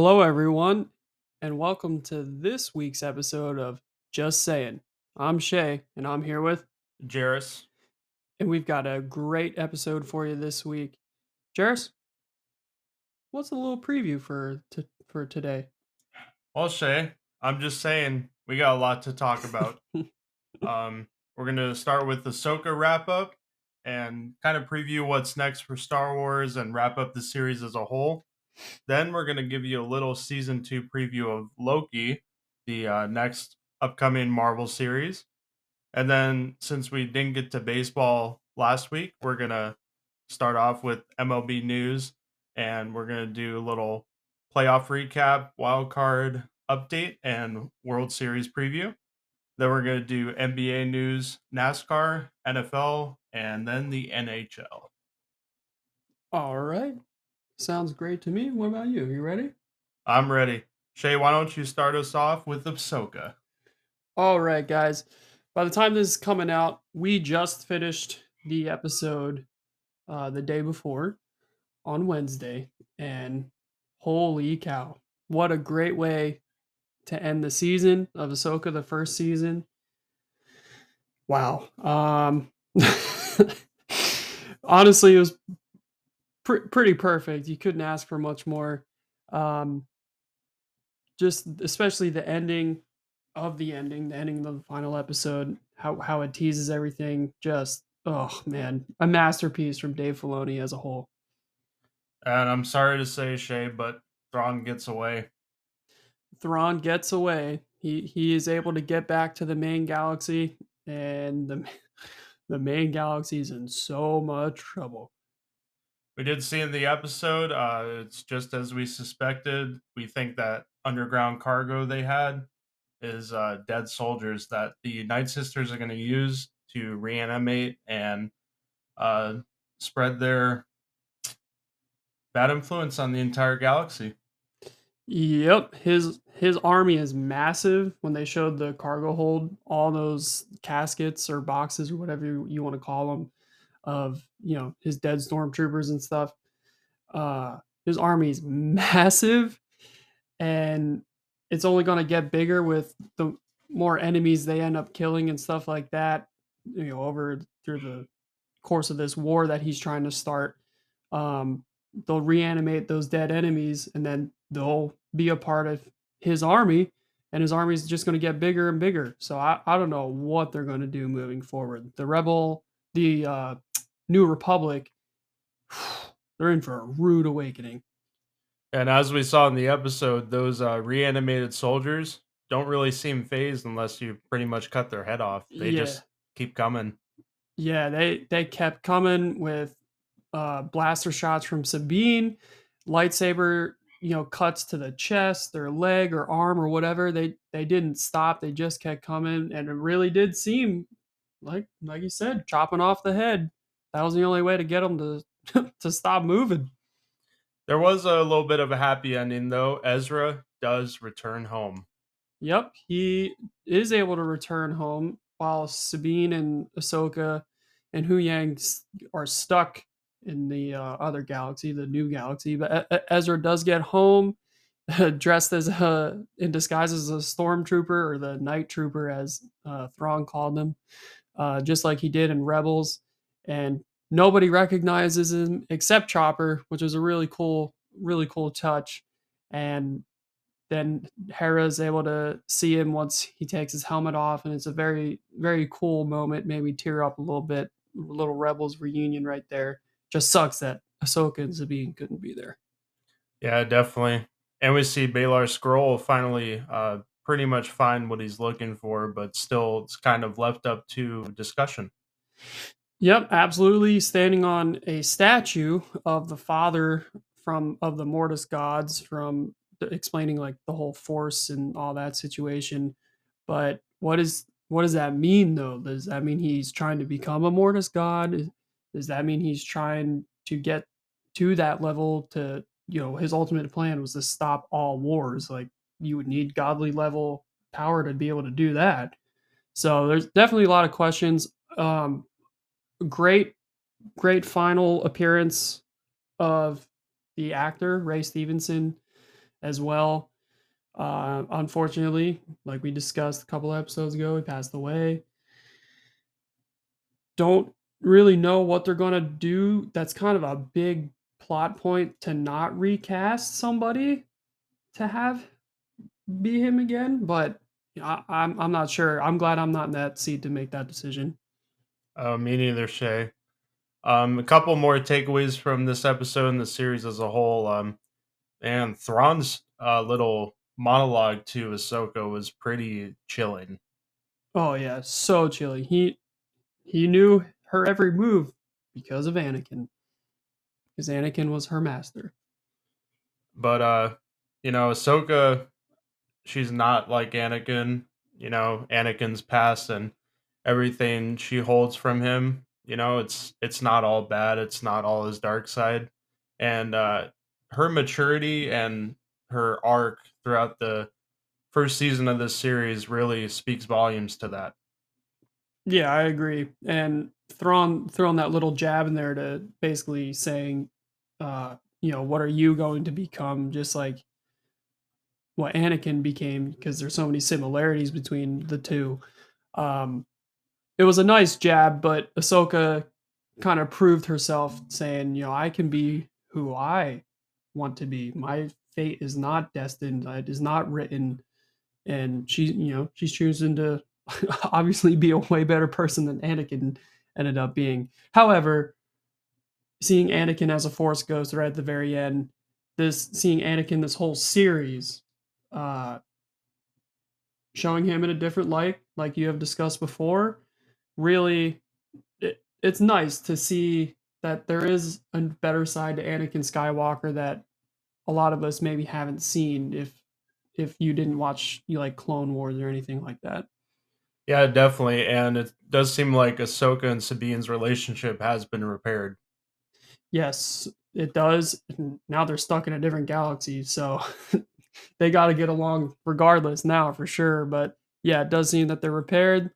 Hello, everyone, and welcome to this week's episode of Just Sayin'. I'm Shay, and I'm here with, Jairus. and we've got a great episode for you this week. Jairus, what's a little preview for t- for today? Well, Shay, I'm just saying we got a lot to talk about. um, we're gonna start with the Ahsoka wrap up and kind of preview what's next for Star Wars and wrap up the series as a whole. Then we're gonna give you a little season two preview of Loki, the uh, next upcoming Marvel series. And then since we didn't get to baseball last week, we're gonna start off with MLB news and we're gonna do a little playoff recap, wild card update, and World Series preview. Then we're going to do NBA news, NASCAR, NFL, and then the NHL. All right, sounds great to me. What about you? You ready? I'm ready. Shay, why don't you start us off with Ahsoka? All right, guys. By the time this is coming out, we just finished the episode uh, the day before on Wednesday, and holy cow, what a great way to end the season of Ahsoka, the first season. Wow. Um, honestly, it was pr- pretty perfect. You couldn't ask for much more. Um, just especially the ending of the ending, the ending of the final episode, how how it teases everything. Just oh man, a masterpiece from Dave Filoni as a whole. And I'm sorry to say, Shay, but Thrawn gets away. Thrawn gets away. He he is able to get back to the main galaxy, and the the main galaxy's in so much trouble. We did see in the episode, uh, it's just as we suspected. We think that underground cargo they had is uh, dead soldiers that the Night Sisters are going to use to reanimate and uh, spread their bad influence on the entire galaxy. Yep, his his army is massive. When they showed the cargo hold, all those caskets or boxes or whatever you, you want to call them, of you know his dead stormtroopers and stuff. Uh, his army is massive, and it's only going to get bigger with the more enemies they end up killing and stuff like that. You know, over through the course of this war that he's trying to start. Um, they'll reanimate those dead enemies, and then they'll be a part of his army, and his army is just going to get bigger and bigger. So I, I don't know what they're going to do moving forward. The rebel, the uh, New Republic, they're in for a rude awakening. And as we saw in the episode, those uh, reanimated soldiers don't really seem fazed unless you pretty much cut their head off. They Yeah. just keep coming. Yeah, they they kept coming with uh, blaster shots from Sabine, lightsaber, you know, cuts to the chest, their leg or arm or whatever. They they didn't stop. They just kept coming, and it really did seem like like you said, chopping off the head. That was the only way to get them to to stop moving. There was a little bit of a happy ending, though. Ezra does return home. Yep, he is able to return home while Sabine and Ahsoka and Huyang are stuck in the uh, other galaxy, the new galaxy. But Ezra does get home, dressed as a in disguise as a stormtrooper or the night trooper, as uh, Thrawn called him, uh, just like he did in Rebels. And nobody recognizes him except Chopper, which is a really cool, really cool touch. And then Hera is able to see him once he takes his helmet off, and it's a very, very cool moment. Made me tear up a little bit. Little Rebels reunion right there. Just sucks that Ahsoka and Sabine couldn't be there. Yeah, definitely. And we see Baylan Skoll finally uh, pretty much find what he's looking for, but still it's kind of left up to discussion. Yep, absolutely. Standing on a statue of the father from of the Mortis gods from explaining like the whole force and all that situation. But what is what does that mean though? Does that mean he's trying to become a Mortis god? Does that mean he's trying to get to that level to you know his ultimate plan was to stop all wars? Like you would need godly level power to be able to do that. So there's definitely a lot of questions. Um, great great final appearance of the actor Ray Stevenson as well. Uh, unfortunately, like we discussed a couple episodes ago, he passed away. Don't really know what they're gonna do. That's kind of a big plot point to not recast somebody to have be him again, but I, I'm I'm not sure. I'm glad I'm not in that seat to make that decision. Uh, me neither, Shay. Um, a couple more takeaways from this episode and the series as a whole. Um, and Thrawn's uh, little monologue to Ahsoka was pretty chilling. Oh yeah, so chilling. He he knew her every move because of Anakin. Because Anakin was her master. But uh, you know, Ahsoka, she's not like Anakin. You know, Anakin's past and everything she holds from him. You know, it's it's not all bad. It's not all his dark side. And uh, her maturity and her arc throughout the first season of this series really speaks volumes to that. Yeah, I agree. And throwing throwing that little jab in there to basically saying, uh, you know, what are you going to become? Just like what Anakin became, because there's so many similarities between the two. Um, it was a nice jab, but Ahsoka kind of proved herself, saying, you know, I can be who I want to be. My fate is not destined. It is not written. And she, you know, she's choosing to obviously be a way better person than Anakin ended up being. However, seeing Anakin as a Force ghost right at the very end, this seeing Anakin this whole series, uh, showing him in a different light, like you have discussed before, really, it, it's nice to see that there is a better side to Anakin Skywalker that a lot of us maybe haven't seen if if you didn't watch you like Clone Wars or anything like that. Yeah, definitely. And it does seem like Ahsoka and Sabine's relationship has been repaired. Yes, it does. Now they're stuck in a different galaxy, so they got to get along regardless now for sure. But yeah, it does seem that they're repaired.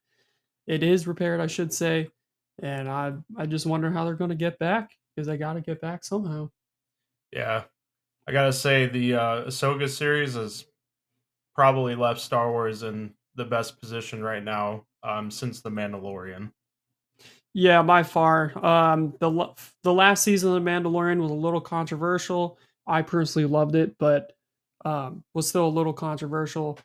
It is repaired, I should say. And I I just wonder how they're going to get back because they got to get back somehow. Yeah, I gotta say the uh, Ahsoka series has probably left Star Wars in the best position right now um, since the Mandalorian. Yeah, by far. Um, the the last season of the Mandalorian was a little controversial. I personally loved it, but um, was still a little controversial.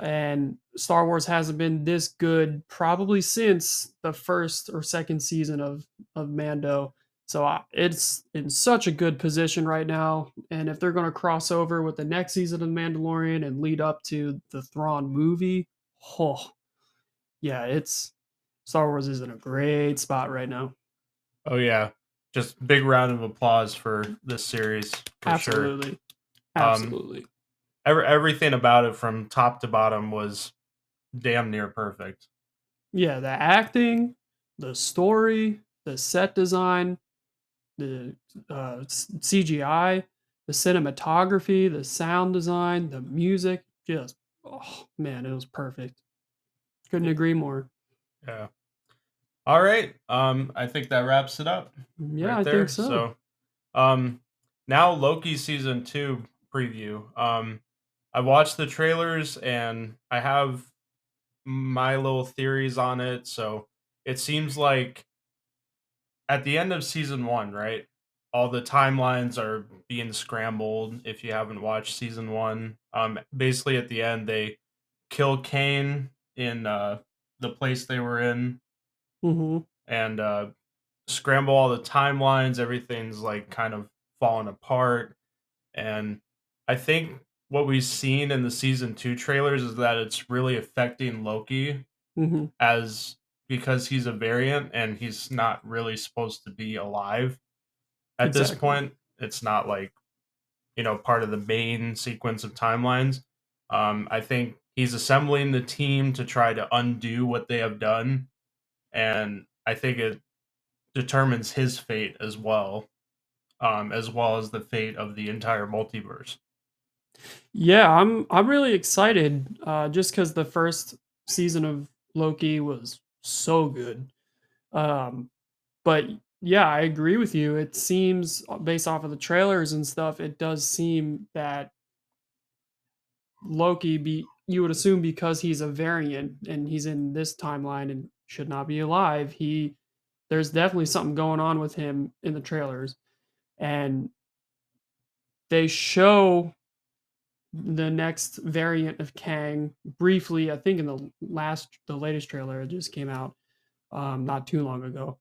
And Star Wars hasn't been this good probably since the first or second season of of Mando. So I, it's in such a good position right now. And if they're going to cross over with the next season of Mandalorian and lead up to the Thrawn movie, oh, yeah, it's Star Wars is in a great spot right now. Oh yeah, just big round of applause for this series. For Absolutely, sure. absolutely. Um, every, everything about it from top to bottom was damn near perfect. Yeah, the acting, the story, the set design, the uh, CGI, the cinematography, the sound design, the music. Just oh man, it was perfect. Couldn't agree more. Yeah. All right. Um, I think that wraps it up. Yeah, right I there. think so. So, um, now Loki season two preview. Um, I watched the trailers and I have my little theories on it. So it seems like at the end of season one, right? All the timelines are being scrambled. If you haven't watched season one, um, basically at the end they kill Kang in uh, the place they were in, mm-hmm. and uh, scramble all the timelines. Everything's like kind of falling apart, and I think what we've seen in the season two trailers is that it's really affecting Loki mm-hmm. as because he's a variant and he's not really supposed to be alive at exactly. this point. It's not like you know part of the main sequence of timelines. Um, I think he's assembling the team to try to undo what they have done, and I think it determines his fate as well, um, as well as the fate of the entire multiverse. Yeah, I'm I'm really excited uh, just because the first season of Loki was so good. Um, but yeah, I agree with you. It seems uh, based off of the trailers and stuff, it does seem that Loki be you would assume because he's a variant and he's in this timeline and should not be alive, he there's definitely something going on with him in the trailers. And they show the next variant of Kang briefly, I think in the last the latest trailer just came out um not too long ago.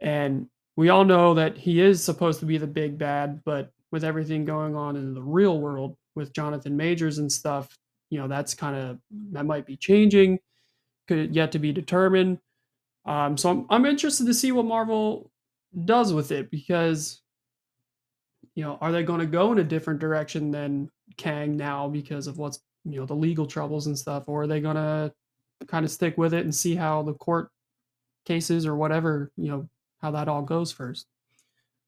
And we all know that he is supposed to be the big bad, but with everything going on in the real world with Jonathan Majors and stuff, you know, that's kind of that might be changing, could yet to be determined. Um, so I'm I'm interested to see what Marvel does with it because you know, are they going to go in a different direction than Kang now because of what's you know the legal troubles and stuff, or are they to kind of stick with it and see how the court cases or whatever you know how that all goes first?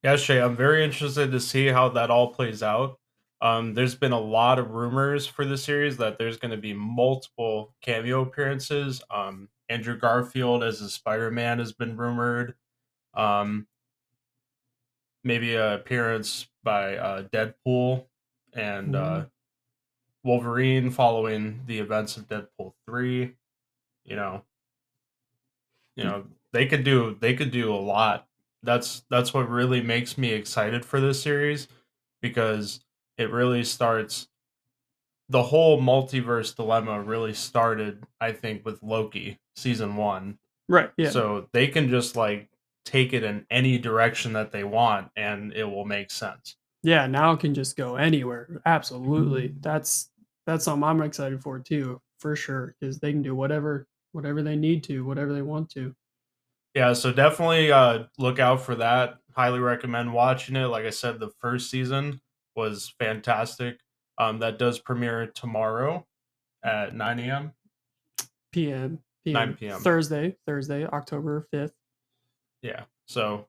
Yeah, Shay, I'm very interested to see how that all plays out. Um, there's been a lot of rumors for the series that there's going to be multiple cameo appearances. Um, Andrew Garfield as a Spider-Man has been rumored. Um, maybe an appearance by uh, Deadpool and uh, Wolverine following the events of Deadpool three. You know, you know they could do they could do a lot. That's that's what really makes me excited for this series because it really starts the whole multiverse dilemma really started I think with Loki season 1. Right. Yeah. So they can just like take it in any direction that they want and it will make sense. Yeah, now it can just go anywhere. Absolutely. That's that's something I'm excited for too, for sure, because they can do whatever whatever they need to, whatever they want to. Yeah, so definitely uh look out for that. Highly recommend watching it. Like I said, the first season was fantastic. Um that does premiere tomorrow at 9 a.m. PM. PM. 9 p.m. Thursday, Thursday, October 5th. Yeah. So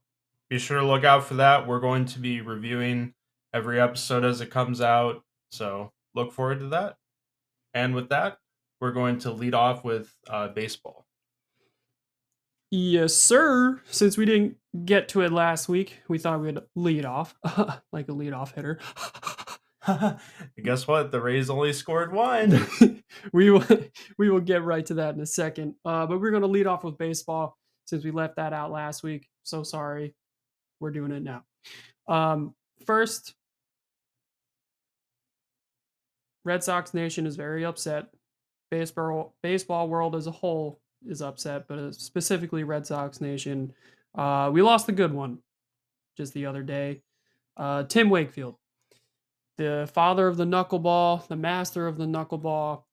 be sure to look out for that. We're going to be reviewing every episode as it comes out. So look forward to that. And with that, we're going to lead off with uh, baseball. Yes, sir. Since we didn't get to it last week, we thought we'd lead off like a lead off hitter. Guess what? The Rays only scored one. we will we will get right to that in a second. Uh, but we're going to lead off with baseball since we left that out last week. So sorry. We're doing it now. Um, first, Red Sox Nation is very upset. Baseball baseball world as a whole is upset, but uh, specifically Red Sox Nation. Uh, we lost the good one just the other day. Uh, Tim Wakefield, the father of the knuckleball, the master of the knuckleball,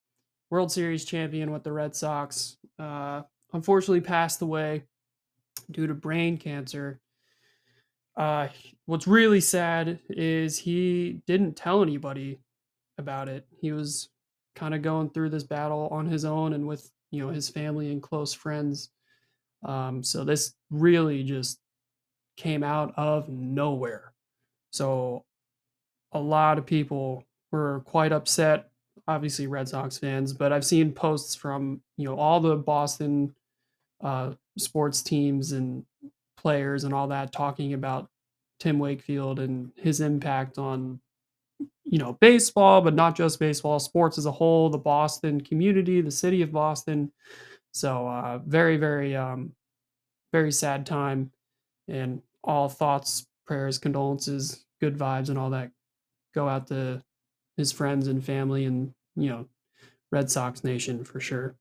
World Series champion with the Red Sox, uh, unfortunately passed away due to brain cancer. Uh, what's really sad is he didn't tell anybody about it. He was kind of going through this battle on his own and with you know his family and close friends. Um, so this really just came out of nowhere. So a lot of people were quite upset. Obviously, Red Sox fans, but I've seen posts from you know all the Boston uh, sports teams and players and all that talking about Tim Wakefield and his impact on you know baseball but not just baseball sports as a whole the Boston community the city of Boston so uh, very very um, very sad time and all thoughts prayers condolences good vibes and all that go out to his friends and family and you know Red Sox nation for sure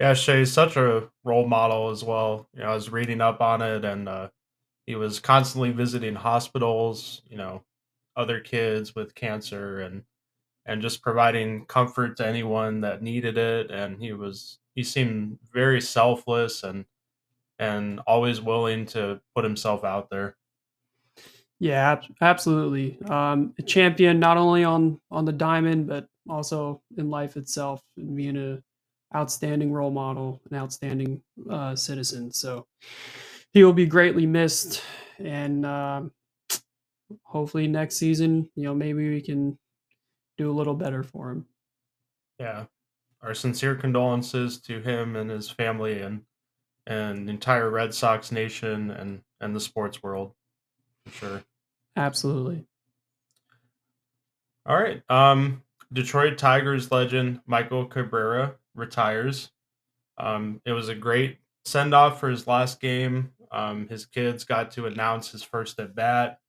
Yeah, Shay's such a role model as well. You know, I was reading up on it, and uh, he was constantly visiting hospitals. You know, other kids with cancer, and and just providing comfort to anyone that needed it. And he was he seemed very selfless and and always willing to put himself out there. Yeah, ab- absolutely. Um, a champion not only on on the diamond, but also in life itself, and being a outstanding role model, an outstanding uh, citizen. So he will be greatly missed, and um hopefully next season, you know, maybe we can do a little better for him. Yeah, our sincere condolences to him and his family and and the entire Red Sox nation and and the sports world for sure. Absolutely. All right. Um, Detroit Tigers legend Miguel Cabrera retires. Um, it was a great send off for his last game. Um, his kids got to announce his first at bat.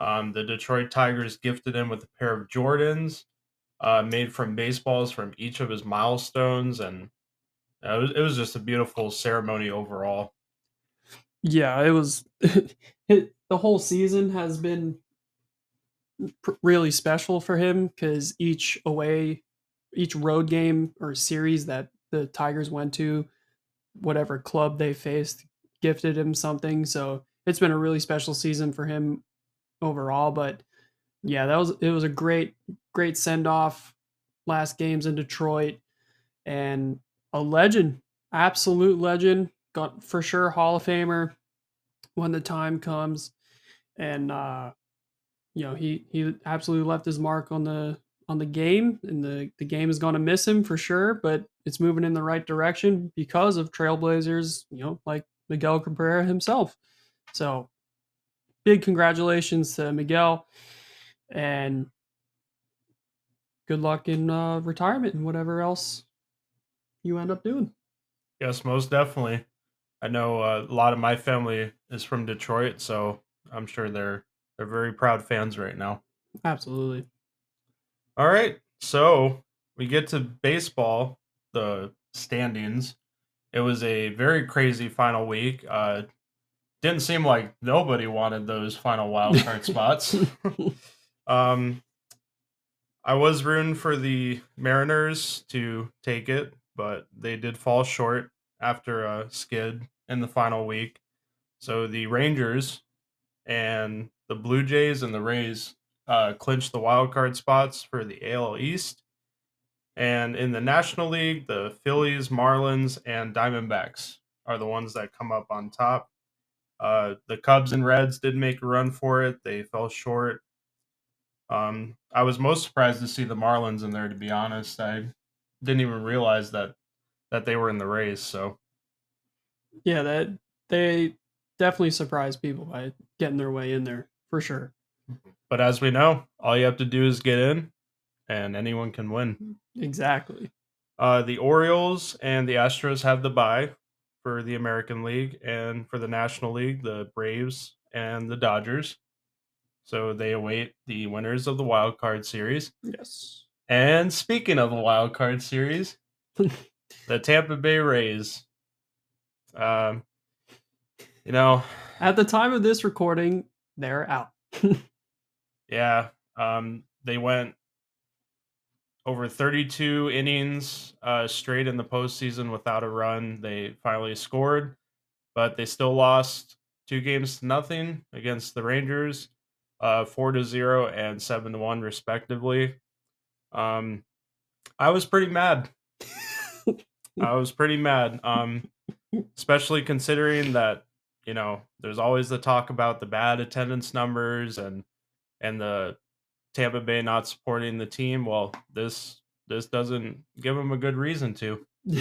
Um, the Detroit Tigers gifted him with a pair of Jordans uh, made from baseballs from each of his milestones, and it was, it was just a beautiful ceremony overall. Yeah, it was. it, the whole season has been really special for him because each away, each road game or series that the Tigers went to, whatever club they faced, gifted him something. So it's been a really special season for him overall. But yeah, that was it was a great great send off. Last games in Detroit, and a legend, absolute legend. Got for sure Hall of Famer when the time comes, and uh, you know he he absolutely left his mark on the on the game, and the the game is going to miss him for sure. But it's moving in the right direction because of Trailblazers, you know, like Miguel Cabrera himself. So big congratulations to Miguel, and good luck in uh, retirement and whatever else you end up doing. Yes, most definitely. I know uh, a lot of my family is from Detroit, so I'm sure they're they're very proud fans right now. Absolutely. All right, so we get to baseball, the standings. It was a very crazy final week. Uh, didn't seem like nobody wanted those final wild card spots. um, I was rooting for the Mariners to take it, but they did fall short after a skid in the final week. So the Rangers and the Blue Jays and the Rays uh, clinched the wild card spots for the AL East. And in the National League, the Phillies, Marlins, and Diamondbacks are the ones that come up on top. Uh, the Cubs and Reds did make a run for it. They fell short. Um, I was most surprised to see the Marlins in there. To be honest, I didn't even realize that that they were in the race. So yeah, that they definitely surprised people by getting their way in there for sure. But as we know, all you have to do is get in, and anyone can win. Exactly. Uh, the Orioles and the Astros have the bye for the American League, and for the National League, the Braves and the Dodgers. So they await the winners of the wild card series. Yes. And speaking of the wild card series, the Tampa Bay Rays. Um, you know, at the time of this recording, they're out. yeah. Um, they went over 32 innings uh, straight in the postseason without a run. They finally scored, but they still lost two games to nothing against the Rangers, uh, four to zero and seven to one respectively. Um, I was pretty mad. I was pretty mad. Um, especially considering that you know there's always the talk about the bad attendance numbers and and the Tampa Bay not supporting the team. Well, this this doesn't give them a good reason to.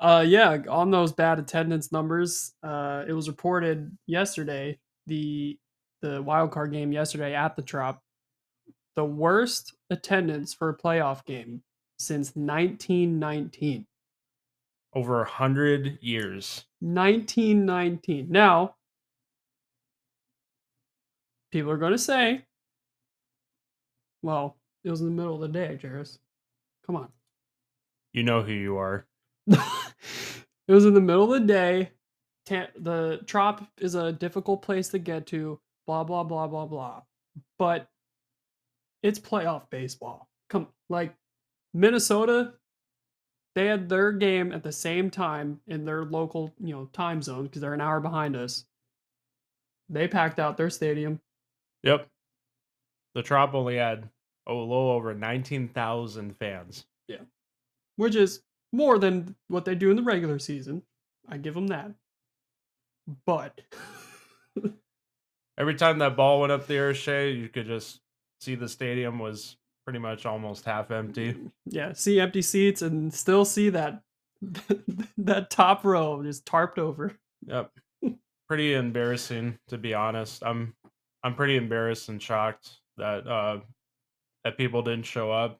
uh yeah, on those bad attendance numbers, uh it was reported yesterday the the wild card game yesterday at the Trop the worst attendance for a playoff game since 1919 over a hundred years 1919 now people are going to say well, it was in the middle of the day, Jairus. Come on. You know who you are. it was in the middle of the day. the Trop is a difficult place to get to. Blah blah blah blah blah. But it's playoff baseball. Come like Minnesota, they had their game at the same time in their local, you know, time zone because they're an hour behind us. They packed out their stadium. Yep. The Trop only had a little over 19,000 fans. Yeah. Which is more than what they do in the regular season. I give them that. But every time that ball went up the air, Shay, you could just see the stadium was pretty much almost half empty. Mm, yeah, see empty seats and still see that that top row just tarped over. Yep. Pretty embarrassing to be honest. I'm I'm pretty embarrassed and shocked that uh that people didn't show up.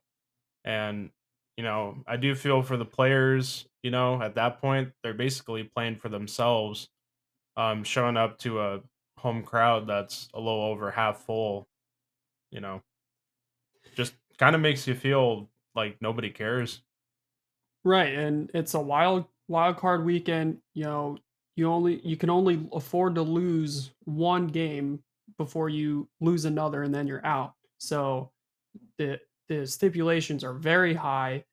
And, you know, I do feel for the players, you know, at that point, they're basically playing for themselves, um, showing up to a home crowd that's a little over half full, you know, just kind of makes you feel like nobody cares. Right, and it's a wild wild card weekend, you know, you only you can only afford to lose one game before you lose another and then you're out. So the the stipulations are very high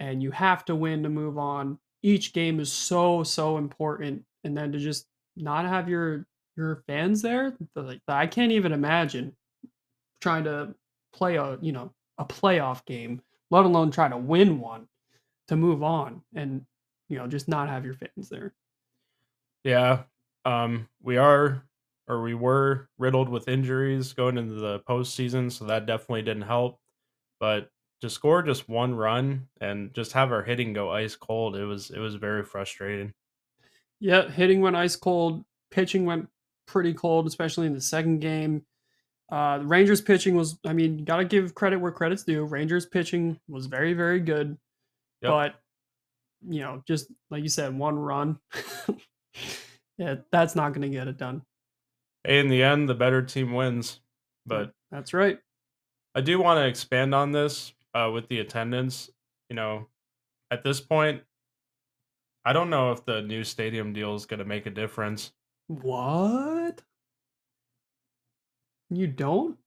and you have to win to move on. Each game is so so important and then to just not have your your fans there, like I can't even imagine trying to play a, you know, a playoff game, let alone try to win one to move on and you know just not have your fans there. Yeah, um, we are or we were riddled with injuries going into the postseason, so that definitely didn't help. But to score just one run and just have our hitting go ice cold, it was it was very frustrating. Yeah, hitting went ice cold, pitching went pretty cold, especially in the second game. Uh, the Rangers pitching was, I mean, you got to give credit where credit's due. Rangers pitching was very, very good, Yep. but you know, just like you said, one run, yeah, that's not going to get it done. In the end, the better team wins. But That's right. I do want to expand on this uh, with the attendance. You know, at this point, I don't know if the new stadium deal is going to make a difference. What? You don't?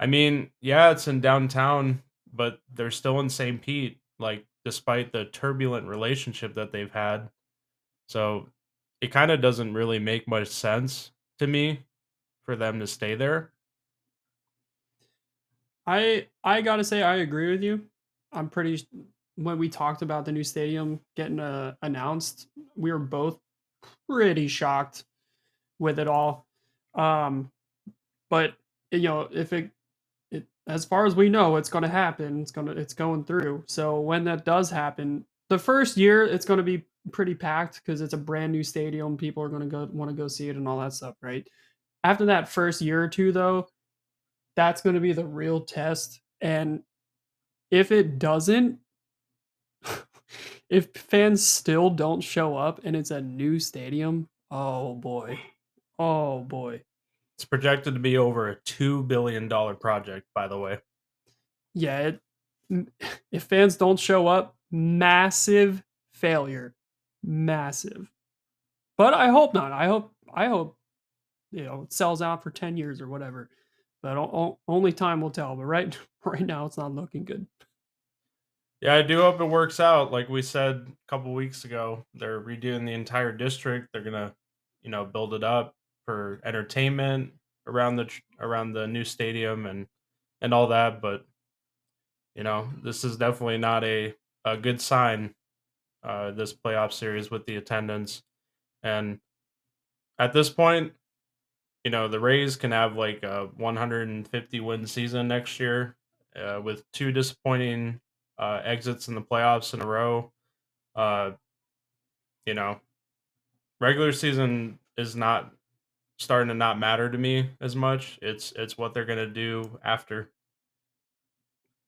I mean, yeah, it's in downtown, but they're still in St. Pete, like despite the turbulent relationship that they've had. So it kind of doesn't really make much sense to me for them to stay there. I I gotta say I agree with you. I'm pretty when we talked about the new stadium getting uh, announced, we were both pretty shocked with it all. Um, but you know, if it it as far as we know, it's going to happen. It's going to it's going through. So when that does happen, the first year it's going to be pretty packed because it's a brand new stadium. People are going to go want to go see it and all that stuff, right? After that first year or two, though, that's going to be the real test. And if it doesn't, if fans still don't show up and it's a new stadium, oh boy, oh boy. It's projected to be over a $2 billion project, by the way. yeah, it, if fans don't show up, massive failure, massive. But I hope not. I hope I hope you know it sells out for ten years or whatever. But only time will tell. But right right now, it's not looking good. Yeah, I do hope it works out. Like we said a couple weeks ago, they're redoing the entire district. They're gonna, you know, build it up for entertainment around the around the new stadium and and all that. But you know, this is definitely not a a good sign. Uh, this playoff series with the attendance, and at this point, you know, the Rays can have like a 150 win season next year uh, with two disappointing uh, exits in the playoffs in a row. Uh, you know, regular season is not starting to not matter to me as much. It's it's what they're gonna do after.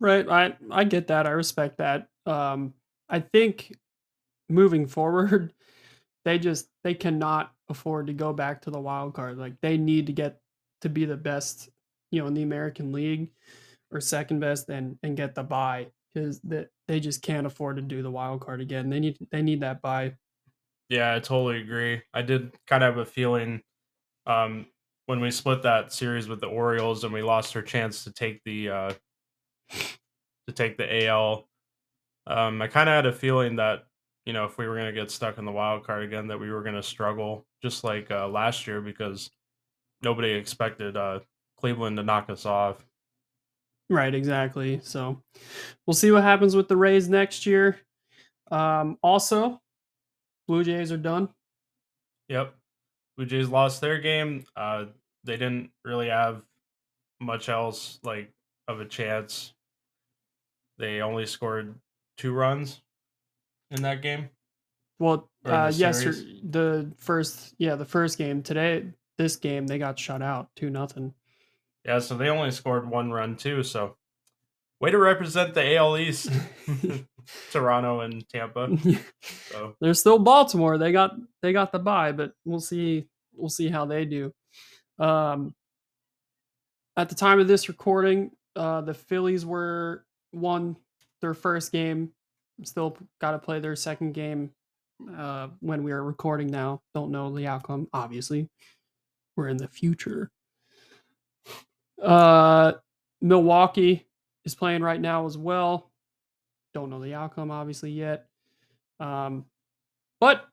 Right. I I get that. I respect that. Um, I think moving forward, they just they cannot afford to go back to the wild card. Like they need to get to be the best, you know, in the American League or second best and and get the bye because that they just can't afford to do the wild card again. They need they need that bye. Yeah, I totally agree. I did kind of have a feeling um, when we split that series with the Orioles and we lost our chance to take the uh, to take the AL. Um, I kind of had a feeling that you know if we were going to get stuck in the wild card again, that we were going to struggle just like uh, last year because nobody expected uh, Cleveland to knock us off. Right, exactly. So we'll see what happens with the Rays next year. Um, also, Blue Jays are done. Yep, Blue Jays lost their game. Uh, they didn't really have much else like of a chance. They only scored two runs in that game. Well, uh, yes, the first, yeah, the first game today. This game they got shut out two nothing. Yeah, so they only scored one run too. So, way to represent the AL East, Toronto and Tampa. So They're still Baltimore. They got they got the bye, but we'll see we'll see how they do. Um, at the time of this recording, uh, the Phillies were won their first game. Still got to play their second game uh, when we are recording now. Don't know the outcome, obviously. We're in the future. Uh, Milwaukee is playing right now as well. Don't know the outcome, obviously, yet. Um, but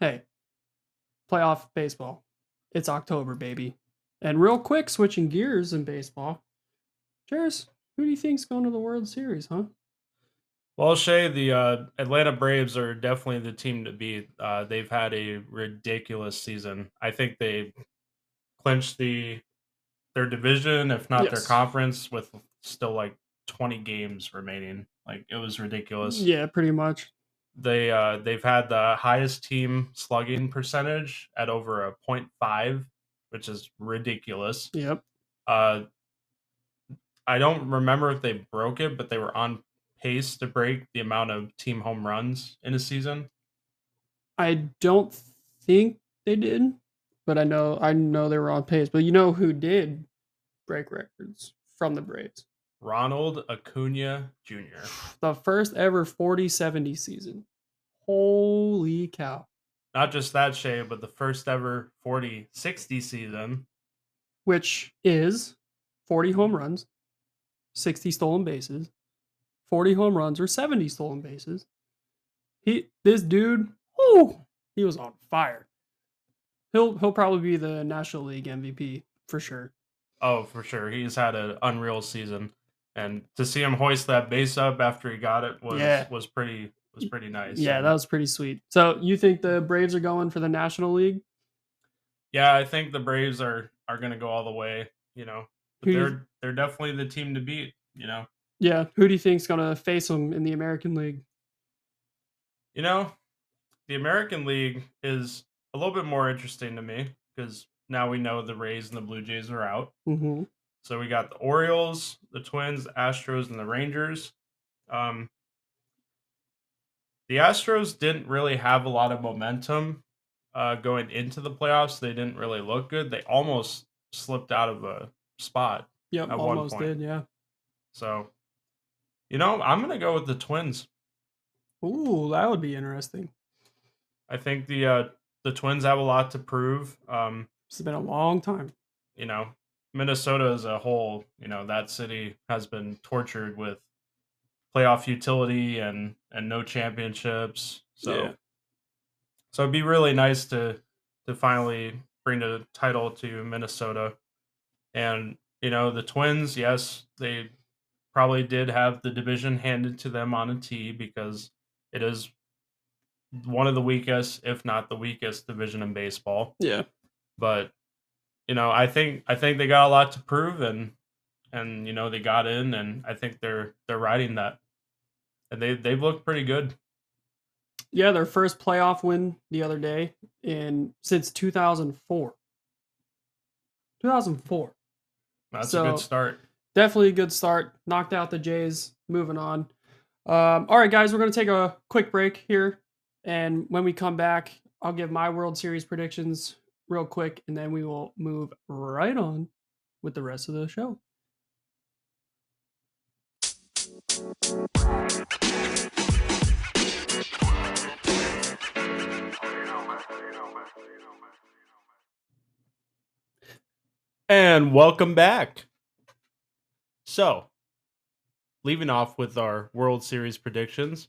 hey, playoff baseball. It's October, baby. And real quick, switching gears in baseball. Cheers. Who do you think's going to the World Series, huh? Well, Shay, the uh, Atlanta Braves are definitely the team to beat. Uh, they've had a ridiculous season. I think they clinched the their division, if not their conference, with still like 20 games remaining. Like it was ridiculous. Yeah, pretty much. They uh, they've had the highest team slugging percentage at over a 0.5, which is ridiculous. Yep. Uh, I don't remember if they broke it, but they were on pace to break the amount of team home runs in a season. I don't think they did, but I know I know they were on pace. But you know who did break records from the Braves? Ronald Acuna Jr. The first ever 40-70 season. Holy cow. Not just that, Shay, but the first ever 40 60 season. which is 40 home runs, 60 stolen bases, 40 home runs or 70 stolen bases. He this dude, oh, he was on fire. He'll he'll probably be the National League MVP for sure. Oh, for sure. He's had an unreal season. And to see him hoist that base up after he got it was Yeah. was pretty was pretty nice. Yeah, that was pretty sweet. So you think the Braves are going for the National League? yeah, I think the Braves are are gonna go all the way, you know. But Who do you- they're they're definitely the team to beat, you know. Yeah. Who do you think's gonna face them in the American League? You know, the American League is a little bit more interesting to me because now we know the Rays and the Blue Jays are out. Mm-hmm. So we got the Orioles, the Twins, the Astros, and the Rangers. Um, the Astros didn't really have a lot of momentum uh, going into the playoffs. They didn't really look good. They almost slipped out of a spot. Yep, At one almost point. did. Yeah. So, you know, I'm going to go with the Twins. Ooh, that would be interesting. I think the uh, the Twins have a lot to prove. Um, It's been a long time. you know, Minnesota as a whole, you know, that city has been tortured with playoff utility and and no championships. So Yeah. so it'd be really nice to to finally bring the title to Minnesota. And you know, the Twins, yes, they probably did have the division handed to them on a tee because it is one of the weakest, if not the weakest division in baseball Yeah. but you know i think i think they got a lot to prove and and you know they got in and i think they're they're riding that and they they've looked pretty good Yeah, their first playoff win the other day in since 2004. 2004. that's a good start Definitely a good start. Knocked out the Jays. Moving on. Um, all right, guys, we're going to take a quick break here. And when we come back, I'll give my World Series predictions real quick, and then we will move right on with the rest of the show. and welcome back so leaving off with our world series predictions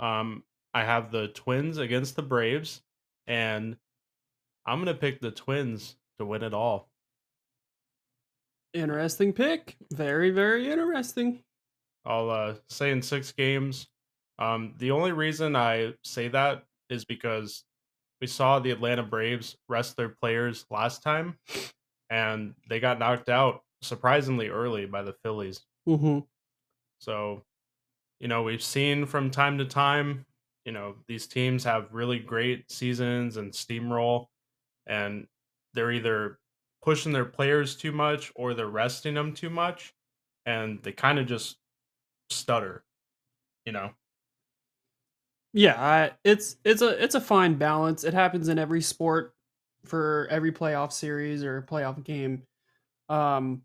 um i have the twins against the braves and i'm gonna pick the twins to win it all Interesting pick. Very, very interesting. I'll uh, say in six games. Um, the only reason I say that is because we saw the Atlanta Braves rest their players last time, and they got knocked out surprisingly early by the Phillies. Mm-hmm. So, you know, we've seen from time to time, you know, these teams have really great seasons and steamroll, and they're either pushing their players too much or they're resting them too much and they kind of just stutter, you know. Yeah, I, it's it's a it's a fine balance. It happens in every sport for every playoff series or playoff game. Um,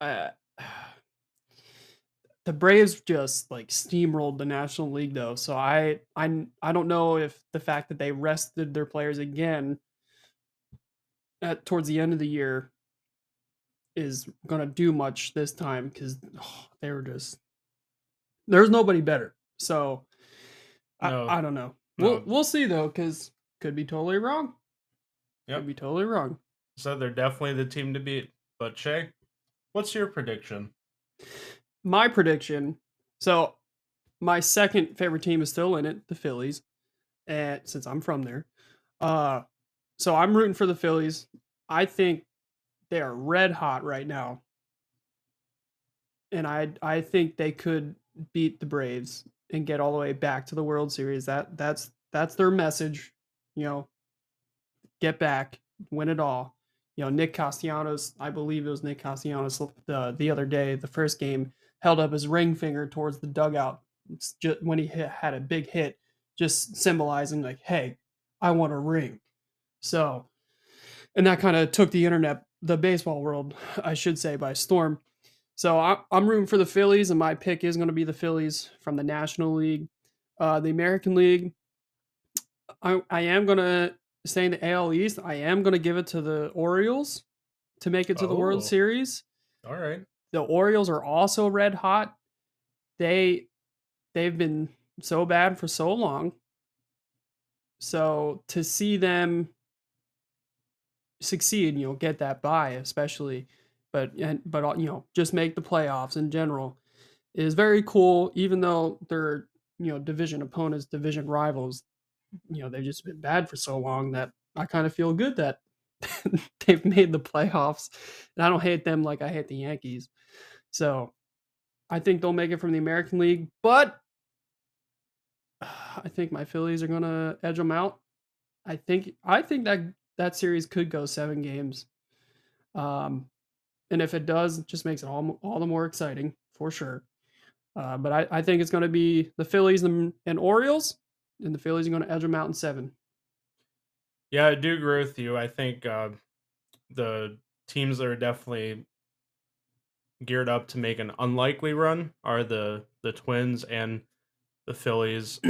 Uh, I, the Braves just like steamrolled the National League though, so I I I don't know if the fact that they rested their players again at towards the end of the year is gonna do much this time because oh, they were just there's nobody better. So No, I, I don't know. We'll we'll see though, because could be totally wrong. Yep. Could be totally wrong. So they're definitely the team to beat. But Shay, what's your prediction? My prediction. So my second favorite team is still in it, the Phillies, and since I'm from there, uh, so I'm rooting for the Phillies. I think they are red hot right now, and I I think they could beat the Braves and get all the way back to the World Series. That that's that's their message. You know, get back, win it all. You know, Nick Castellanos, I believe it was Nick Castellanos the the other day, the first game, held up his ring finger towards the dugout just when he hit, had a big hit, just symbolizing like, "Hey, I want a ring." So, and that kind of took the internet, the baseball world, I should say, by storm. So I, I'm rooting for the Phillies, and my pick is going to be the Phillies from the National League. Uh, the American League, I, I am going to stay in the AL East. I am going to give it to the Orioles to make it to the World Oh. Series. All right. The Orioles are also red hot. They they've been so bad for so long. So to see them succeed, you know, get that bye, especially, but and but you know, just make the playoffs in general is very cool. Even though they're you know division opponents, division rivals, you know they've just been bad for so long that I kind of feel good that they've made the playoffs, and I don't hate them like I hate the Yankees. So I think they'll make it from the American League, but I think my Phillies are gonna edge them out. I think I think that that series could go seven games, um, and if it does, it just makes it all all the more exciting for sure. Uh, but I, I think it's going to be the Phillies and, and Orioles, and the Phillies are going to edge them out in seven. Yeah, I do agree with you. I think uh, the teams that are definitely geared up to make an unlikely run are the the Twins and the Phillies.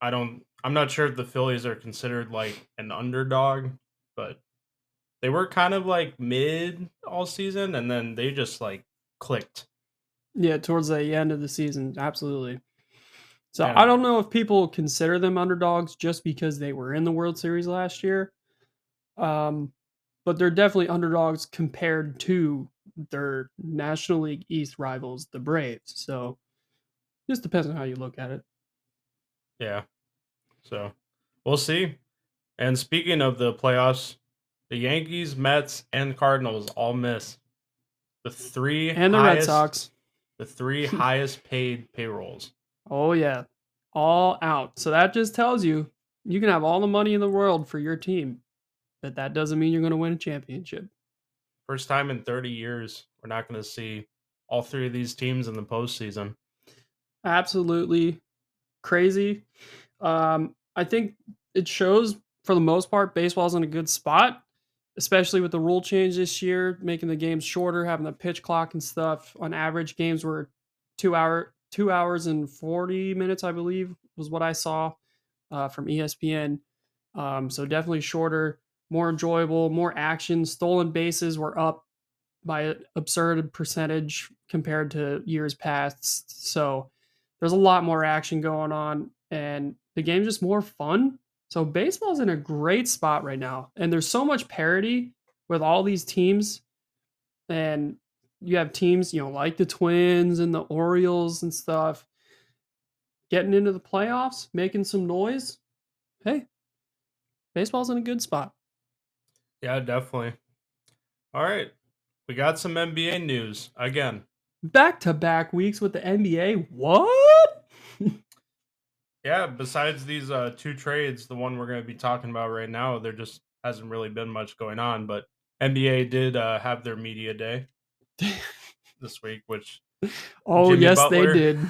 I don't. I'm not sure if the Phillies are considered like an underdog, but they were kind of like mid all season, and then they just like clicked. Yeah, towards the end of the season, absolutely. So Yeah. I don't know if people consider them underdogs just because they were in the World Series last year. Um, but they're definitely underdogs compared to their National League East rivals, the Braves. So just depends on how you look at it. Yeah. So we'll see. And speaking of the playoffs, the Yankees, Mets, and Cardinals all miss the three And the Red Sox. the three highest paid payrolls. Oh yeah. All out. So that just tells you you can have all the money in the world for your team, but that doesn't mean you're going to win a championship. First time in 30 years, we're not going to see all three of these teams in the postseason. absolutely crazy. Um, I think it shows for the most part baseball's in a good spot, especially with the rule change this year, making the games shorter, having the pitch clock and stuff. On average, games were two hour two hours and forty minutes, I believe, was what I saw uh, from ESPN. Um, so definitely shorter, more enjoyable, more action. Stolen bases were up by an absurd percentage compared to years past. So there's a lot more action going on, and the game's just more fun. So baseball's in a great spot right now, and there's so much parity with all these teams, and you have teams, you know, like the Twins and the Orioles and stuff, getting into the playoffs, making some noise. Hey, baseball's in a good spot. Yeah, definitely. All right. We got some NBA news again. Back to back weeks with the NBA. What? Yeah, besides these uh, two trades, the one we're going to be talking about right now, there just hasn't really been much going on. But NBA did uh, have their media day this week, which oh Jimmy yes, Butler they did.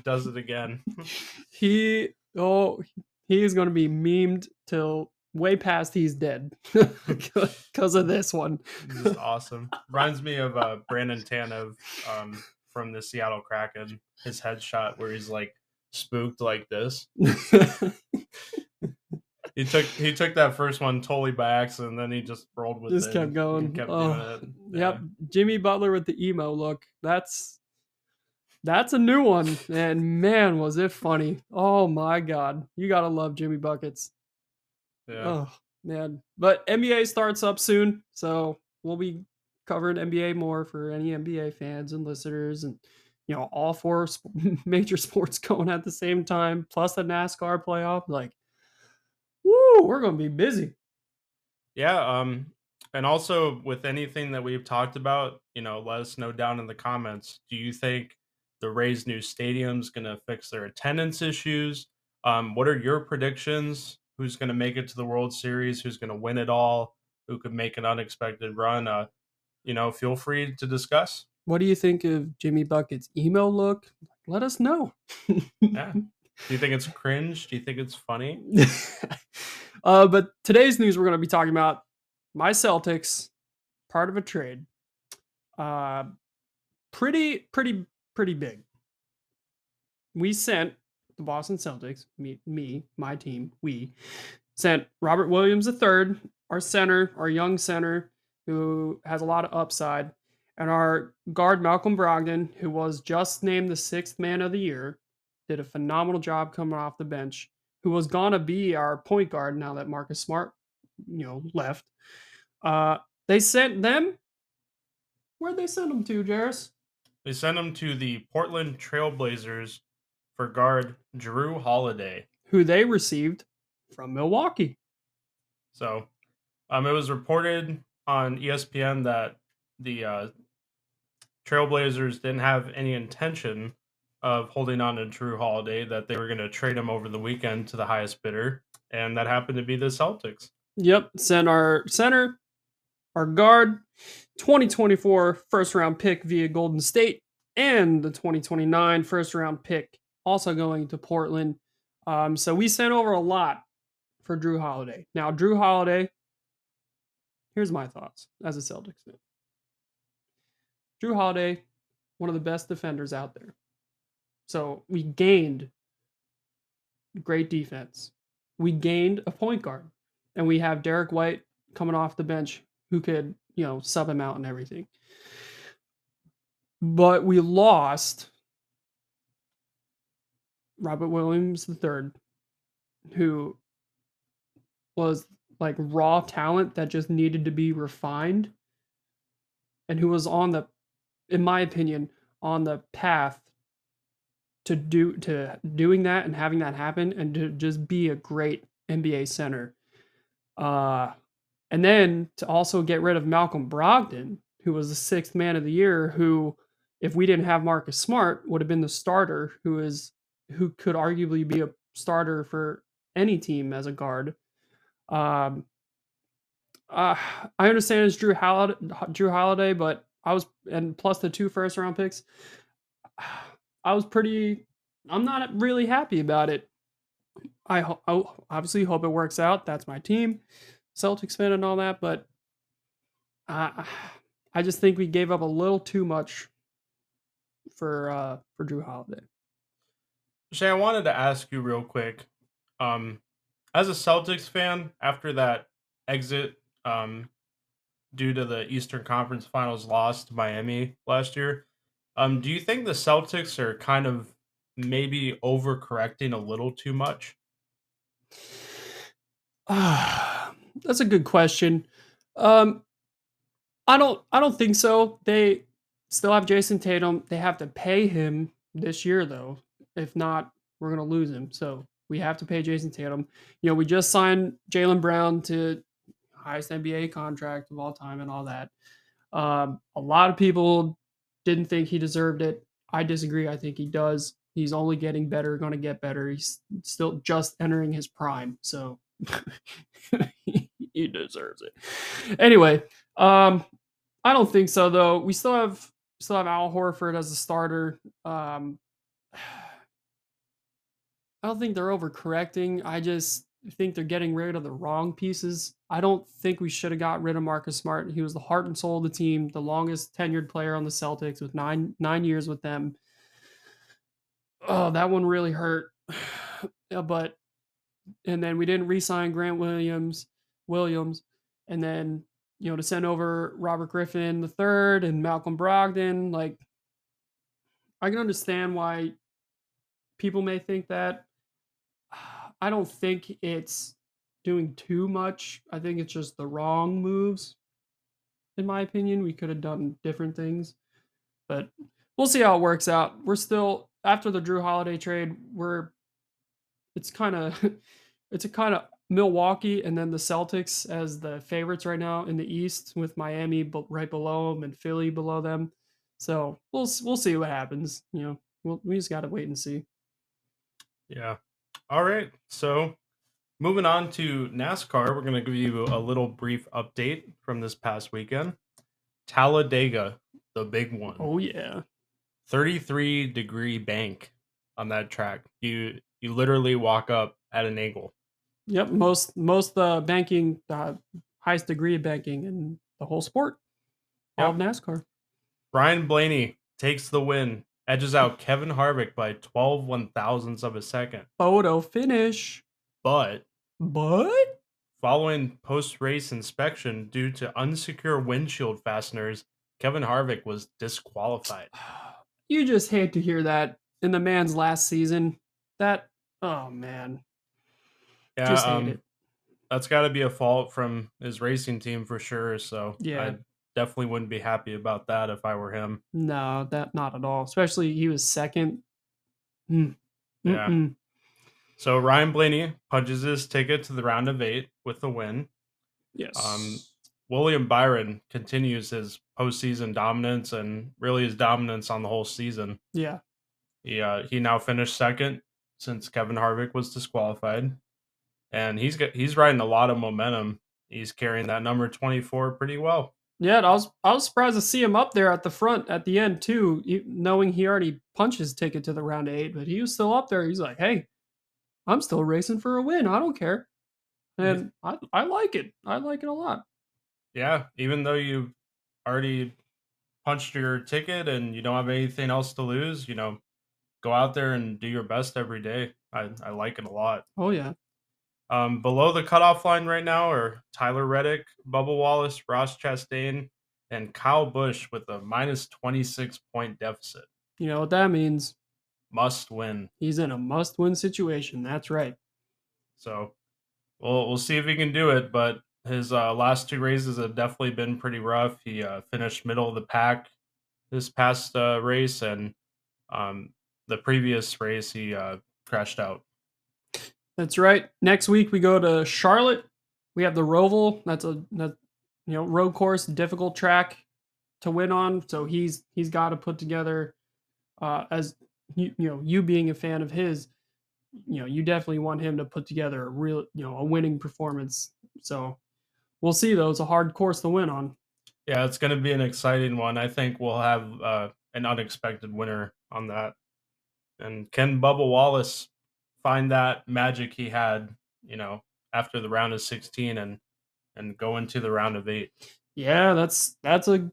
does it again. he oh he is going to be memed till way past he's dead because of this one. This is awesome. Reminds me of uh, Brandon Tanev um, from the Seattle Kraken. His headshot where he's like spooked like this. He took he took that first one totally by accident, and then he just rolled with Just it. kept going. Kept Oh, it. Yep, Jimmy Butler with the emo look. That's that's a new one, and man, was it funny! Oh my god, you gotta love Jimmy buckets. Yeah. yeah. Oh man, but NBA starts up soon, so we'll be covering NBA more for any NBA fans and listeners, and you know all four major sports going at the same time, plus the NASCAR playoff. Like, woo, we're gonna be busy. Yeah, um, and also with anything that we've talked about, you know, let us know down in the comments. Do you think the Rays' new stadium's going to fix their attendance issues? Um, what are your predictions? Who's going to make it to the World Series? Who's going to win it all? Who could make an unexpected run? Uh, you know, feel free to discuss. What do you think of Jimmy Bucket's emo look? Let us know. Yeah. Do you think it's cringe? Do you think it's funny? uh, but today's news, we're going to be talking about my Celtics, part of a trade. Uh, pretty, pretty, pretty big. We sent the Boston Celtics, me, me, my team, we sent Robert Williams III, our center, our young center, who has a lot of upside, and our guard Malcolm Brogdon, who was just named the sixth man of the year, did a phenomenal job coming off the bench. Who was gonna be our point guard now that Marcus Smart, you know, left. Uh, they sent them. Where'd they send them to, Jarris? They sent them to the Portland Trailblazers for guard Jrue Holiday. Who they received from Milwaukee. So, um, it was reported on ESPN that the uh, Trailblazers didn't have any intention of holding on to Jrue Holiday, that they were going to trade him over the weekend to the highest bidder, and that happened to be the Celtics. Yep, send our center, our guard, 2024 first round pick via Golden State, and the 2029 first round pick also going to Portland. Um, so we sent over a lot for Jrue Holiday. Now, Jrue Holiday, here's my thoughts as a Celtics fan. Jrue Holiday, one of the best defenders out there. So we gained great defense. We gained a point guard and we have Derrick White coming off the bench who could, you know, sub him out and everything. But we lost Robert Williams III, who was like raw talent that just needed to be refined and who was on the in my opinion on the path to do to doing that and having that happen and to just be a great NBA center. Uh and then to also get rid of Malcolm Brogdon, who was the sixth man of the year, who, if we didn't have Marcus Smart, would have been the starter, who is who could arguably be a starter for any team as a guard. Um, uh, I understand it's Jrue Holiday, Jrue Holiday, but I was and plus the two first round picks. I was pretty. I'm not really happy about it. I, ho- I obviously hope it works out. That's my team, Celtics fan and all that. But I, I just think we gave up a little too much for uh for Jrue Holiday. Shay, I wanted to ask you real quick. Um, as a Celtics fan, after that exit, um, due to the Eastern Conference Finals loss to Miami last year, um, do you think the Celtics are kind of maybe overcorrecting a little too much? Ah, that's a good question. Um, I don't. I don't think so. They still have Jayson Tatum. They have to pay him this year, though. If not, we're gonna lose him. So we have to pay Jayson Tatum. You know, we just signed Jaylen Brown to highest NBA contract of all time and all that. Um, a lot of people didn't think he deserved it. I disagree. I think he does. He's only getting better, going to get better. He's still just entering his prime. So he deserves it. Anyway, um, I don't think so though. We still have still have Al Horford as a starter. Um, I don't think they're overcorrecting. I just think they're getting rid of the wrong pieces. I don't think we should have got rid of Marcus Smart. He was the heart and soul of the team, the longest tenured player on the Celtics with nine nine years with them. Oh, that one really hurt. but and then we didn't re-sign Grant Williams, Williams, and then you know to send over Robert Griffin the third and Malcolm Brogdon. Like, I can understand why people may think that. I don't think it's doing too much. I think it's just the wrong moves. In my opinion, we could have done different things, but we'll see how it works out. We're still after the Jrue Holiday trade. We're it's kind of it's a kind of Milwaukee and then the Celtics as the favorites right now in the East with Miami right below them and Philly below them. So we'll we'll see what happens. You know, we'll, we just got to wait and see. Yeah. All right. So moving on to NASCAR, we're going to give you a little brief update from this past weekend. Talladega, the big one. Oh yeah. 33 degree bank on that track. You you literally walk up at an angle. Yep, most most uh, banking, uh, highest degree of banking in the whole sport, all of NASCAR. Brian Blaney takes the win, edges out Kevin Harvick by 12 one thousandths of a second. Photo finish. But but following post race inspection due to unsecure windshield fasteners, Kevin Harvick was disqualified. You just hate to hear that in the man's last season. That oh man. Yeah, um, that's got to be a fault from his racing team for sure. So yeah, I definitely wouldn't be happy about that if I were him. No, that not at all. Especially he was second. Mm. Yeah. So Ryan Blaney punches his ticket to the round of eight with the win. Yes. Um, William Byron continues his postseason dominance and really his dominance on the whole season. Yeah. He uh, he now finished second since Kevin Harvick was disqualified, and he's got he's riding a lot of momentum. He's carrying that number twenty four pretty well. Yeah, I was I was surprised to see him up there at the front at the end too, knowing he already punched his ticket to the round eight, but he was still up there. He's like, "Hey, I'm still racing for a win. I don't care," and I I like it. I like it a lot. Yeah, even though you already punched your ticket and you don't have anything else to lose, you know, go out there and do your best every day. I, I like it a lot. Oh yeah. Um, below the cutoff line right now are Tyler Reddick, Bubba Wallace, Ross Chastain, and Kyle Busch with a minus 26 point deficit. You know what that means? Must win. He's in a must win situation. That's right. So we'll, we'll see if he can do it. But his uh, last two races have definitely been pretty rough. He uh, finished middle of the pack this past uh, race, and um, the previous race he uh, crashed out. That's right. Next week we go to Charlotte. We have the Roval. That's a that you know road course, difficult track to win on. So he's he's got to put together uh, as you, you know you being a fan of his. You know you definitely want him to put together a real you know a winning performance. So we'll see though. It's a hard course to win on. Yeah, it's going to be an exciting one. I think we'll have uh, an unexpected winner on that. And can Bubba Wallace find that magic he had, you know, after the round of 16 and and go into the round of 8? Yeah, that's that's a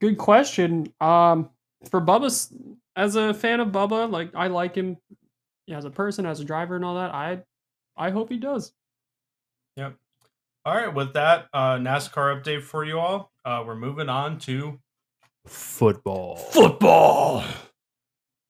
good question. Um for Bubba as a fan of Bubba, like I like him as a person, as a driver and all that. I I hope he does. Yep. All right, with that uh NASCAR update for you all, uh we're moving on to football. Football.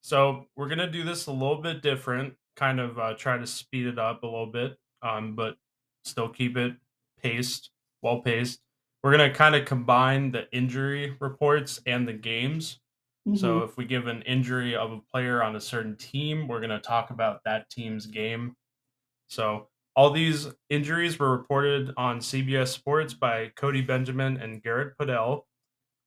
So we're gonna do this a little bit different, kind of uh, try to speed it up a little bit, um, but still keep it paced, well paced. We're gonna kind of combine the injury reports and the games. Mm-hmm. So if we give an injury of a player on a certain team, we're gonna talk about that team's game. So all these injuries were reported on CBS Sports by Cody Benjamin and Garrett Podell.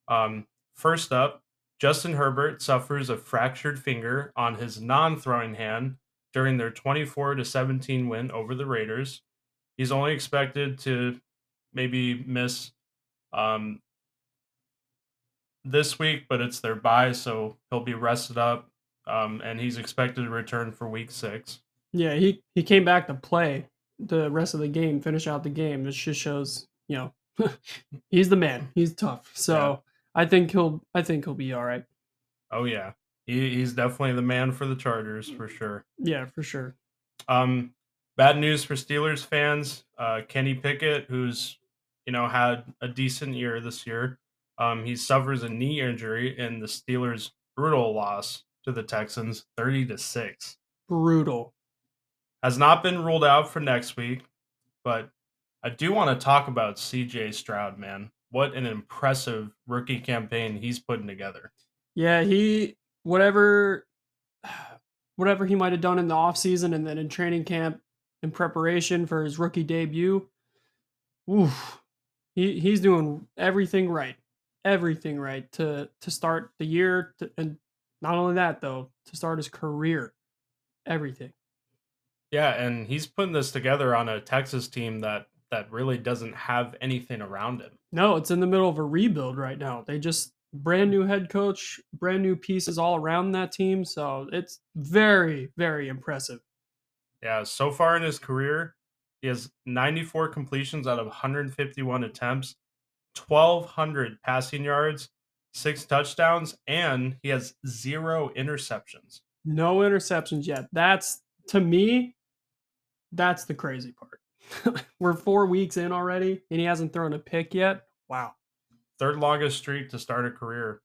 Um, first up, Justin Herbert suffers a fractured finger on his non-throwing hand during their 24 to 17 win over the Raiders. He's only expected to maybe miss um, this week, but it's their bye, so he'll be rested up, um, and he's expected to return for week six. Yeah, he he came back to play the rest of the game, finish out the game. This just shows, you know, he's the man. He's tough. So yeah. I think he'll I think he'll be all right. Oh yeah, he, he's definitely the man for the Chargers for sure. Yeah, for sure. Um, bad news for Steelers fans. Uh, Kenny Pickett, who's you know had a decent year this year, um, he suffers a knee injury in the Steelers' brutal loss to the Texans, thirty to six. Brutal. Has not been ruled out for next week, but I do want to talk about CJ Stroud, man. What an impressive rookie campaign he's putting together. Yeah, he whatever whatever he might have done in the offseason and then in training camp in preparation for his rookie debut. Oof. He he's doing everything right. Everything right to to start the year to, and not only that though, to start his career. Everything. Yeah, and he's putting this together on a Texas team that that really doesn't have anything around him. No, it's in the middle of a rebuild right now. They just brand new head coach, brand new pieces all around that team, so it's very very impressive. Yeah, so far in his career, he has 94 completions out of 151 attempts, 1200 passing yards, 6 touchdowns, and he has 0 interceptions. No interceptions yet. That's to me that's the crazy part. We're four weeks in already, and he hasn't thrown a pick yet. Wow. Third longest streak to start a career,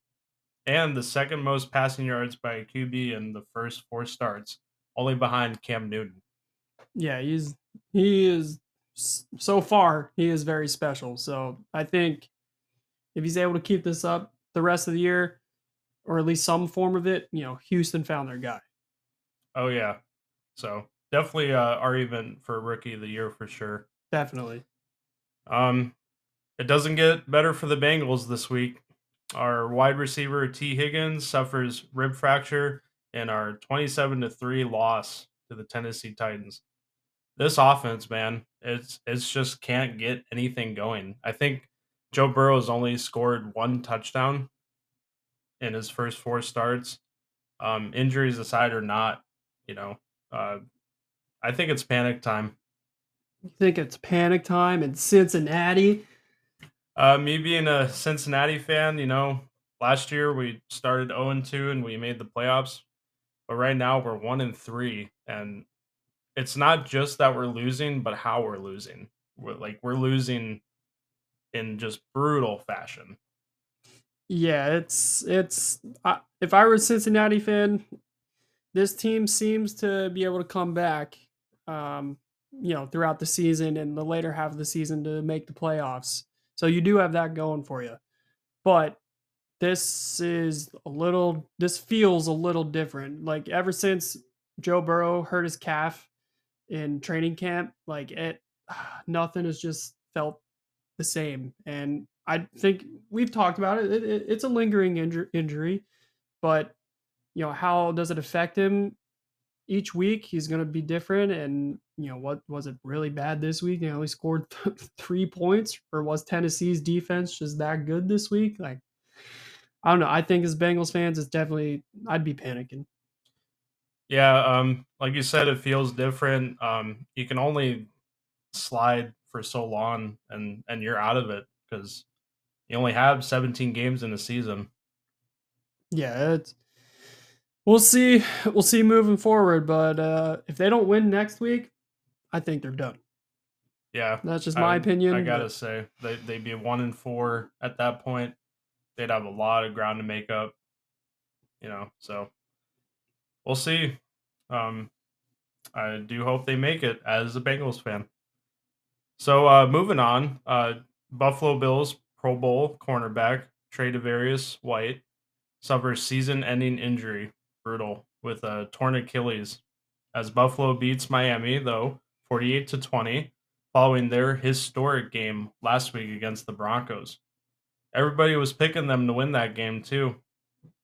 and the second most passing yards by a QB in the first four starts, only behind Cam Newton. Yeah, he's he is so far he is very special. So I think if he's able to keep this up the rest of the year, or at least some form of it, you know, Houston found their guy. Oh yeah, so definitely uh, our event for rookie of the year for sure. Definitely. Um, it doesn't get better for the Bengals this week. Our wide receiver Tee Higgins suffers rib fracture in our 27 to 3 loss to the Tennessee Titans. This offense, man, it's it's just can't get anything going. I think Joe Burrow has only scored one touchdown in his first four starts. Um, injuries aside or not, you know, uh, I think it's panic time. You think it's panic time in Cincinnati? Uh, me being a Cincinnati fan, you know, last year we started 0 2 and we made the playoffs. But right now we're 1 and 3. And it's not just that we're losing, but how we're losing. We're, like, we're losing in just brutal fashion. Yeah, it's, it's, uh, if I were a Cincinnati fan, this team seems to be able to come back um, you know, throughout the season and the later half of the season to make the playoffs. So you do have that going for you. But this is a little this feels a little different. Like ever since Joe Burrow hurt his calf in training camp, like it ah, nothing has just felt the same. And I think we've talked about it. it, it it's a lingering injury, injury, but you know, how does it affect him? each week he's going to be different and you know what was it really bad this week they only scored th- three points or was tennessee's defense just that good this week like i don't know i think as bengals fans it's definitely i'd be panicking yeah um like you said it feels different um you can only slide for so long and and you're out of it because you only have 17 games in a season yeah it's we'll see. We'll see moving forward. But uh, if they don't win next week, I think they're done. Yeah, that's just my I, opinion. I gotta but... say they they'd be one and four at that point. They'd have a lot of ground to make up. You know, so we'll see. Um, I do hope they make it as a Bengals fan. So uh, moving on, uh, Buffalo Bills Pro Bowl cornerback Tre'Davious White suffers season-ending injury brutal with a torn Achilles. As Buffalo beats Miami, though, 48 to 20, following their historic game last week against the Broncos. Everybody was picking them to win that game too.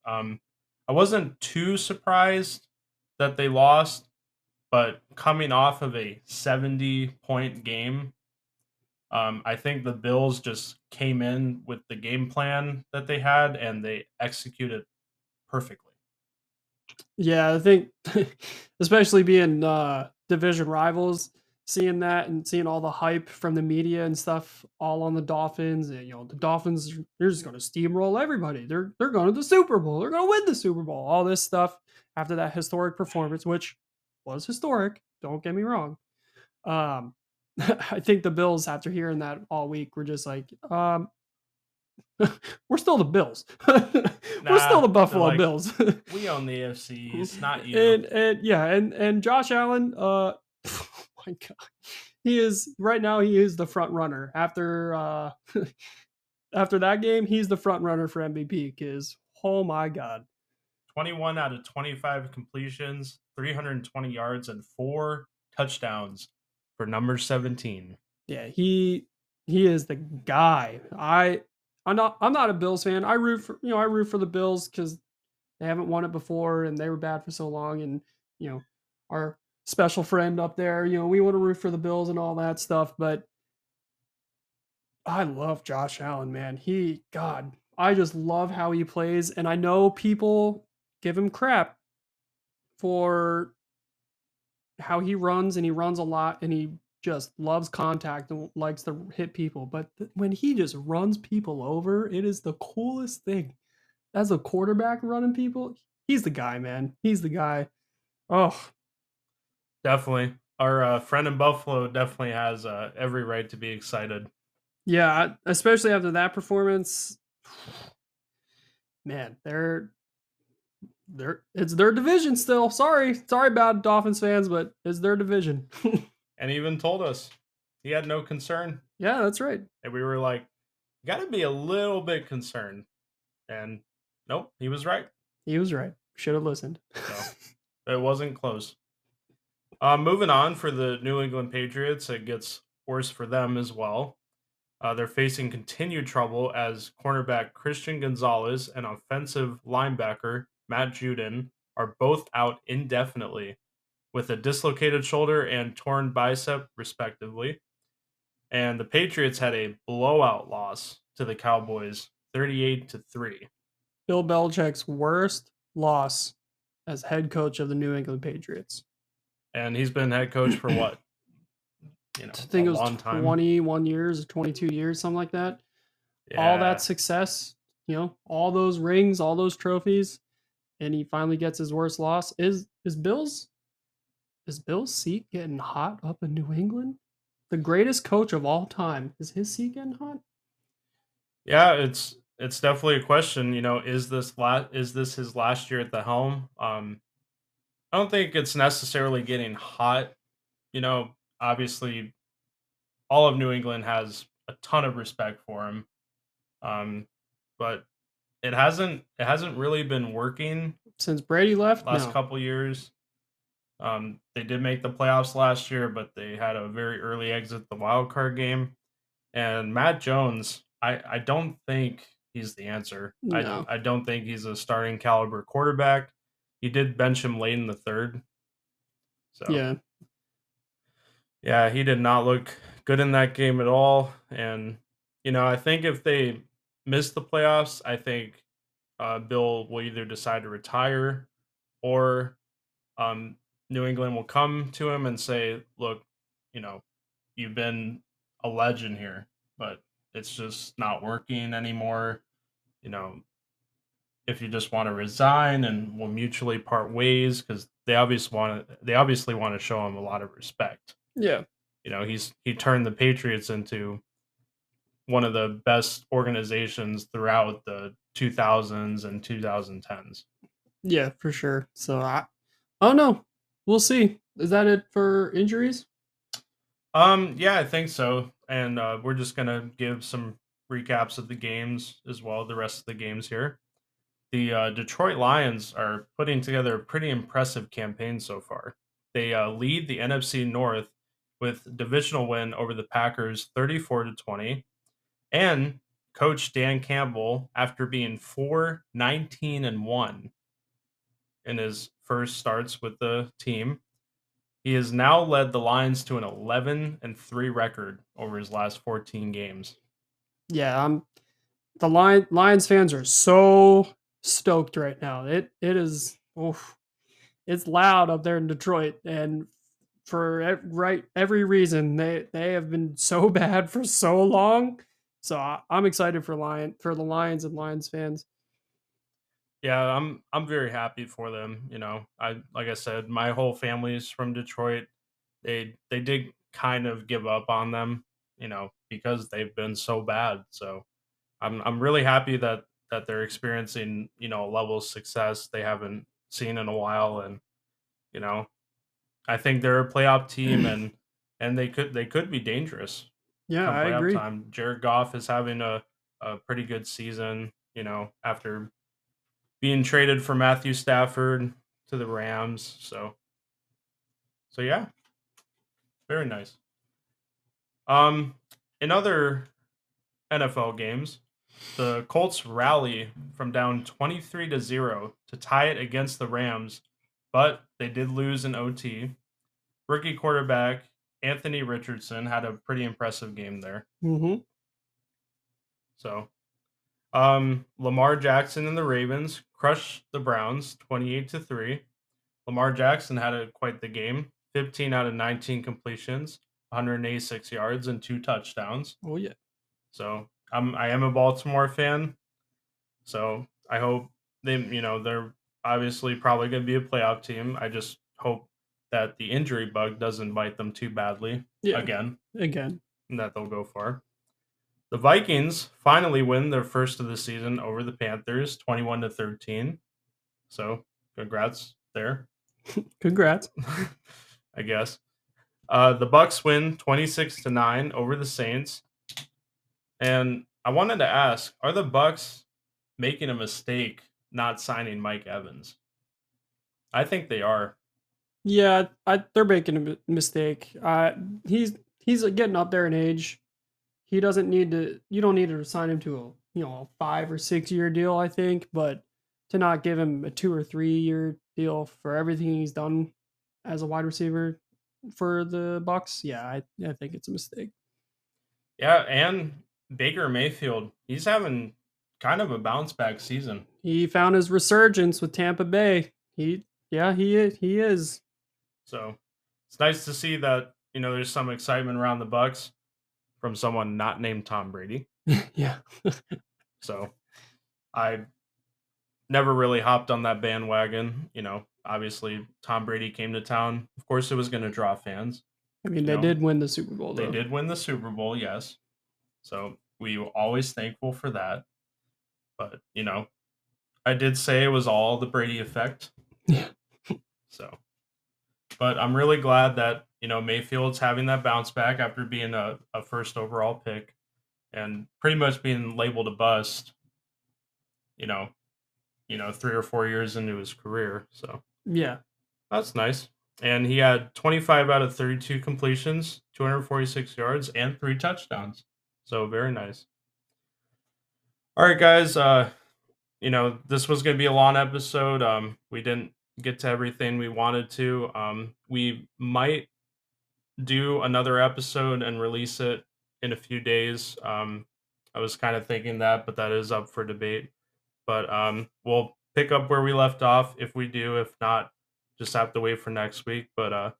Um, I wasn't too surprised that they lost, but coming off of a 70 point game, Um, I think the Bills just came in with the game plan that they had and they executed perfectly. Yeah, I think especially being uh division rivals, seeing that and seeing all the hype from the media and stuff all on the Dolphins and you know the Dolphins they're just going to steamroll everybody. They're they're going to the Super Bowl. They're going to win the Super Bowl. All this stuff after that historic performance which was historic, don't get me wrong. Um I think the Bills after hearing that all week were just like um we're still the Bills. we're still the Buffalo like, Bills. we own the AFC. It's not you. And and yeah, and and Josh Allen, uh my god. He is right now he is the front runner. After uh after that game, he's the front runner for MVP cuz oh my god. 21 out of 25 completions, 320 yards and 4 touchdowns for number 17. Yeah, he he is the guy. I I'm not I'm not a Bills fan. I root for you know I root for the Bills because they haven't won it before and they were bad for so long. And you know our special friend up there, you know we want to root for the Bills and all that stuff. But I love Josh Allen, man. He God, I just love how he plays, and I know people give him crap for how he runs and he runs a lot and he just loves contact and likes to hit people. But th- when he just runs people over, it is the coolest thing. As a quarterback running people, he's the guy, man. He's the guy. Oh, definitely. Our uh, friend in Buffalo definitely has uh, every right to be excited. Yeah, especially after that performance. Man, they're they're it's their division still. Sorry, sorry about Dolphins fans, but it's their division. and even told us he had no concern. Yeah, that's right. And we were like, got to be a little bit concerned. And nope, he was right. He was right. Should have listened. so, it wasn't close. Uh, moving on for the New England Patriots, it gets worse for them as well. Uh, they're facing continued trouble as cornerback Christian Gonzalez and offensive linebacker Matt Judon are both out indefinitely with a dislocated shoulder and torn bicep, respectively. And the Patriots had a blowout loss to the Cowboys, 38 to 3. Bill Belichick's worst loss as head coach of the New England Patriots. And he's been head coach for what? You know, I think it was 21 years, 22 years, something like that. Yeah. All that success, you know, all those rings, all those trophies, and he finally gets his worst loss. Is is Bill's is Bill's seat getting hot up in New England? The greatest coach of all time. Is his seat getting hot? Yeah, it's it's definitely a question. You know, is this last is this his last year at the helm? Um, I don't think it's necessarily getting hot. You know, obviously, all of New England has a ton of respect for him, um, but it hasn't it hasn't really been working since Brady left. Last no. couple years, um, they did make the playoffs last year, but they had a very early exit the wild card game. And Mac Jones, I, I don't think he's the answer. No. I, I don't think he's a starting caliber quarterback. He did bench him late in the third. So yeah, yeah, he did not look good in that game at all. And you know, I think if they miss the playoffs, I think uh, Bill will either decide to retire or um, New England will come to him and say, "Look, you know, you've been a legend here, but it's just not working anymore. You know, if you just want to resign and we'll mutually part ways because they obviously want to they obviously want to show him a lot of respect. Yeah. You know, he's he turned the Patriots into one of the best organizations throughout the 2000s and 2010s. Yeah, for sure. So I Oh no, we'll see. Is that it for injuries? Um, yeah, I think so. And uh, we're just gonna give some recaps of the games as well. The rest of the games here. The uh, Detroit Lions are putting together a pretty impressive campaign so far. They uh, lead the NFC North with divisional win over the Packers, thirty-four to twenty, and Coach Dan Campbell, after being 4 19 and 1 in his first starts with the team, He has now led the Lions to an 11 and 3 record over his last 14 games. Yeah, I'm the Lion Lions fans are so stoked right now. It it is oof, it's loud up there in Detroit and for right every reason they they have been so bad for so long. So I, I'm excited for Lion for the Lions and Lions fans. Yeah, I'm I'm very happy for them. You know, I like I said, my whole family's from Detroit. They they did kind of give up on them, you know, because they've been so bad. So I'm I'm really happy that that they're experiencing, you know, a level of success they haven't seen in a while and you know, I think they're a playoff team and and they could they could be dangerous. Yeah, I agree. Time. Jared Goff is having a, a pretty good season, you know, after being traded for Matthew Stafford to the Rams. So, so yeah, very nice. Um, in other NFL games, the Colts rally from down 23 to 0 to tie it against the Rams, but they did lose in OT. Rookie quarterback Anthony Richardson had a pretty impressive game there. Mm-hmm. So, um, Lamar Jackson and the Ravens crushed the Browns 28 to 3. Lamar Jackson had a, quite the game 15 out of 19 completions, 186 yards, and two touchdowns. Oh, yeah. So I'm I am a Baltimore fan. So I hope they you know they're obviously probably going to be a playoff team. I just hope that the injury bug doesn't bite them too badly yeah. again. Again. And that they'll go far. The Vikings finally win their first of the season over the Panthers, 21 to 13. So, congrats there. congrats. I guess. Uh, the Bucks win 26 to 9 over the Saints. And I wanted to ask, are the Bucks making a mistake not signing Mike Evans? I think they are. Yeah, I, they're making a mistake. Uh, he's he's getting up there in age he doesn't need to you don't need to sign him to a you know a five or six year deal i think but to not give him a two or three year deal for everything he's done as a wide receiver for the bucks yeah i, I think it's a mistake yeah and baker mayfield he's having kind of a bounce back season he found his resurgence with tampa bay he yeah he is he is so it's nice to see that you know there's some excitement around the bucks from someone not named Tom Brady. yeah. so I never really hopped on that bandwagon. You know, obviously Tom Brady came to town. Of course, it was going to draw fans. I mean, they know, did win the Super Bowl. Though. They did win the Super Bowl, yes. So we were always thankful for that. But you know, I did say it was all the Brady effect. Yeah. so, but I'm really glad that you know, Mayfield's having that bounce back after being a, a first overall pick and pretty much being labeled a bust, you know, you know, three or four years into his career. So yeah, that's nice. And he had 25 out of 32 completions, 246 yards, and three touchdowns. So very nice. All right, guys. Uh, you know, this was going to be a long episode. Um, we didn't get to everything we wanted to. Um, we might do another episode and release it in a few days. Um, I was kind of thinking that, but that is up for debate. But um, we'll pick up where we left off if we do. If not, just have to wait for next week. But uh,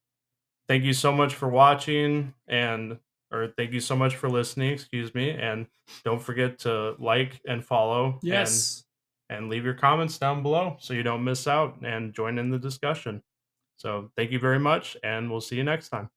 thank you so much for watching and or thank you so much for listening. Excuse me, and don't forget to like and follow. Yes. And, and leave your comments down below so you don't miss out and join in the discussion. So thank you very much, and we'll see you next time.